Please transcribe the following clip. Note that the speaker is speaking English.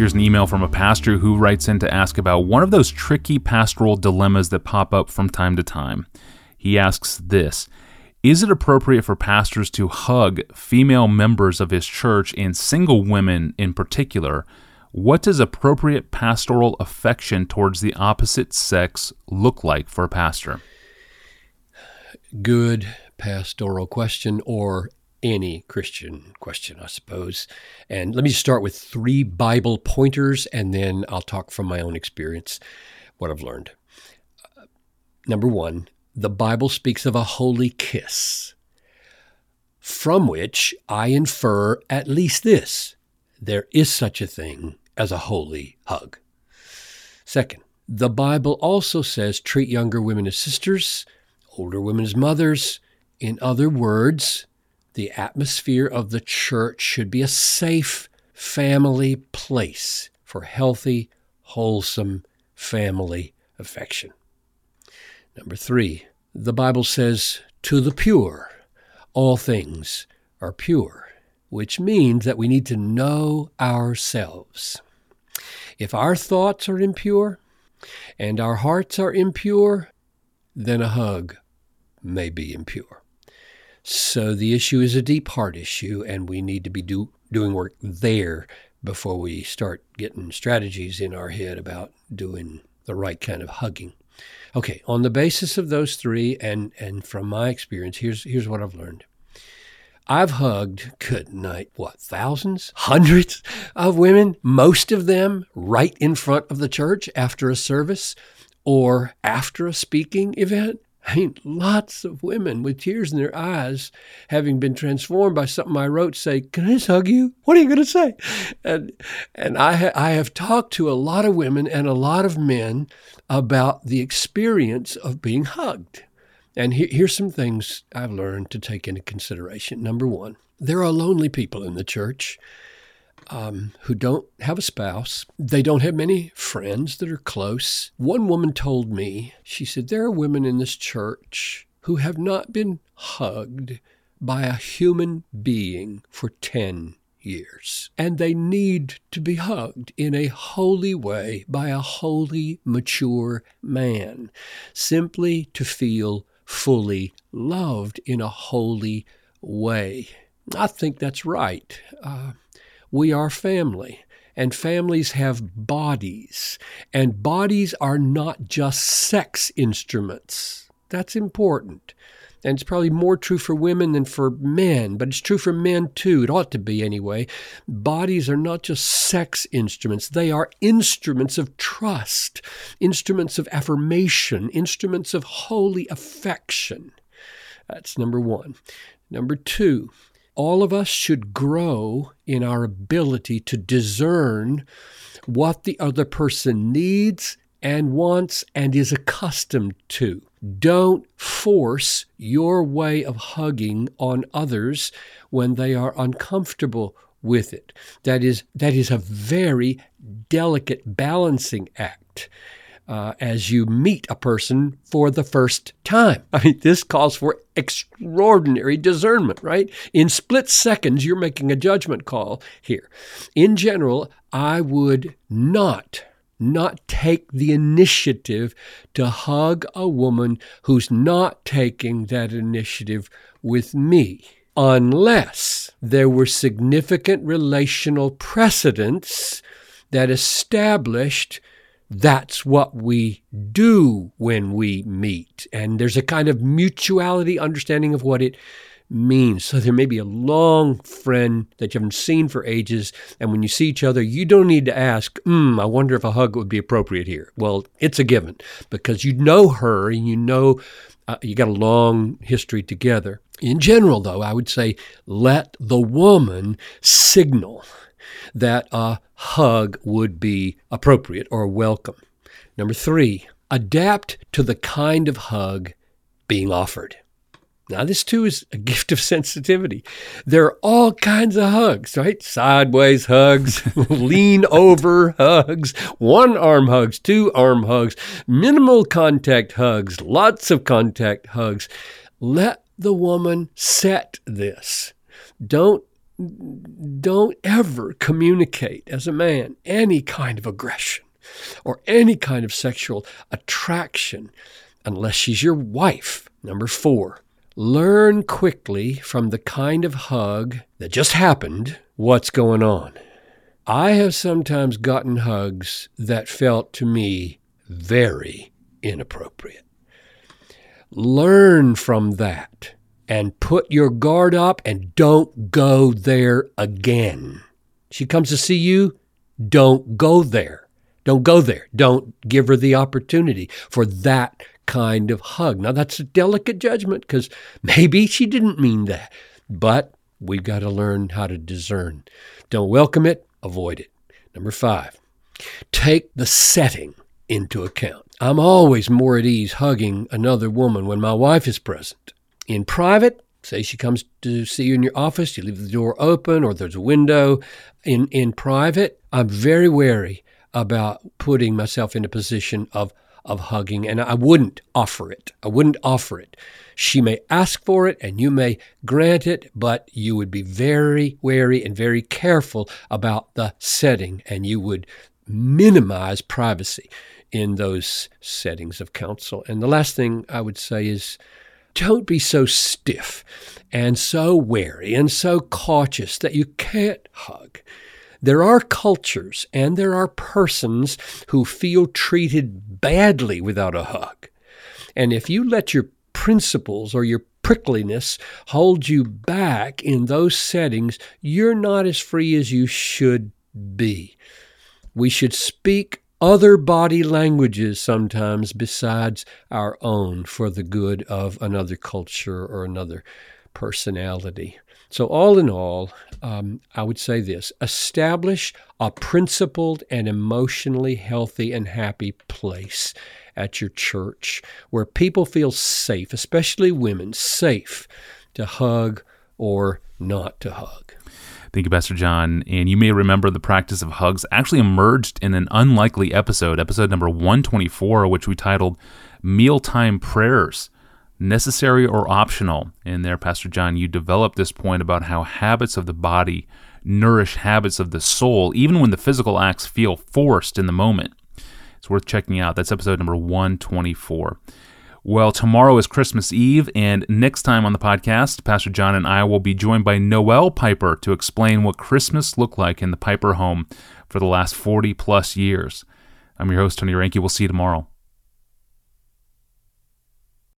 Here's an email from a pastor who writes in to ask about one of those tricky pastoral dilemmas that pop up from time to time. He asks this Is it appropriate for pastors to hug female members of his church and single women in particular? What does appropriate pastoral affection towards the opposite sex look like for a pastor? Good pastoral question or any Christian question, I suppose. And let me start with three Bible pointers, and then I'll talk from my own experience what I've learned. Uh, number one, the Bible speaks of a holy kiss, from which I infer at least this there is such a thing as a holy hug. Second, the Bible also says treat younger women as sisters, older women as mothers. In other words, the atmosphere of the church should be a safe family place for healthy, wholesome family affection. Number three, the Bible says, to the pure, all things are pure, which means that we need to know ourselves. If our thoughts are impure and our hearts are impure, then a hug may be impure. So the issue is a deep heart issue, and we need to be do, doing work there before we start getting strategies in our head about doing the right kind of hugging. Okay, on the basis of those three, and and from my experience, here's here's what I've learned. I've hugged, good night, what, thousands, hundreds of women, most of them right in front of the church after a service or after a speaking event. I mean, lots of women with tears in their eyes, having been transformed by something I wrote, say, "Can I just hug you? What are you going to say?" And and I ha- I have talked to a lot of women and a lot of men about the experience of being hugged. And he- here's some things I've learned to take into consideration. Number one, there are lonely people in the church um, who don't have a spouse. They don't have many friends that are close. One woman told me, she said, There are women in this church who have not been hugged by a human being for 10 years. And they need to be hugged in a holy way by a holy, mature man, simply to feel fully loved in a holy way. I think that's right. Uh, we are family. And families have bodies. And bodies are not just sex instruments. That's important. And it's probably more true for women than for men, but it's true for men too. It ought to be anyway. Bodies are not just sex instruments, they are instruments of trust, instruments of affirmation, instruments of holy affection. That's number one. Number two, all of us should grow in our ability to discern what the other person needs and wants and is accustomed to. Don't force your way of hugging on others when they are uncomfortable with it. That is, that is a very delicate balancing act uh, as you meet a person for the first time. I mean, this calls for extraordinary discernment, right? In split seconds, you're making a judgment call here. In general, I would not not take the initiative to hug a woman who's not taking that initiative with me unless there were significant relational precedents that established that's what we do when we meet. And there's a kind of mutuality understanding of what it means. So there may be a long friend that you haven't seen for ages, and when you see each other, you don't need to ask, hmm, I wonder if a hug would be appropriate here. Well, it's a given because you know her and you know uh, you got a long history together. In general, though, I would say let the woman signal that a hug would be appropriate or welcome. Number three, adapt to the kind of hug being offered. Now, this too is a gift of sensitivity. There are all kinds of hugs, right? Sideways hugs, lean over hugs, one arm hugs, two arm hugs, minimal contact hugs, lots of contact hugs. Let the woman set this. Don't don't ever communicate as a man any kind of aggression or any kind of sexual attraction unless she's your wife. Number four, learn quickly from the kind of hug that just happened what's going on. I have sometimes gotten hugs that felt to me very inappropriate. Learn from that and put your guard up and don't go there again. She comes to see you, don't go there. Don't go there. Don't give her the opportunity for that kind of hug. Now, that's a delicate judgment because maybe she didn't mean that, but we've got to learn how to discern. Don't welcome it, avoid it. Number five, take the setting into account. I'm always more at ease hugging another woman when my wife is present. In private, say she comes to see you in your office, you leave the door open or there's a window. In, in private, I'm very wary about putting myself in a position of, of hugging, and I wouldn't offer it. I wouldn't offer it. She may ask for it and you may grant it, but you would be very wary and very careful about the setting, and you would minimize privacy in those settings of counsel. And the last thing I would say is don't be so stiff and so wary and so cautious that you can't hug. There are cultures and there are persons who feel treated badly without a hug. And if you let your principles or your prickliness hold you back in those settings, you're not as free as you should be. We should speak other body languages sometimes besides our own for the good of another culture or another personality. So, all in all, um, I would say this establish a principled and emotionally healthy and happy place at your church where people feel safe, especially women, safe to hug or not to hug. Thank you, Pastor John. And you may remember the practice of hugs actually emerged in an unlikely episode, episode number 124, which we titled Mealtime Prayers Necessary or Optional. And there, Pastor John, you developed this point about how habits of the body nourish habits of the soul, even when the physical acts feel forced in the moment. It's worth checking out. That's episode number 124. Well, tomorrow is Christmas Eve, and next time on the podcast, Pastor John and I will be joined by Noel Piper to explain what Christmas looked like in the Piper home for the last 40 plus years. I'm your host, Tony Reinke. We'll see you tomorrow.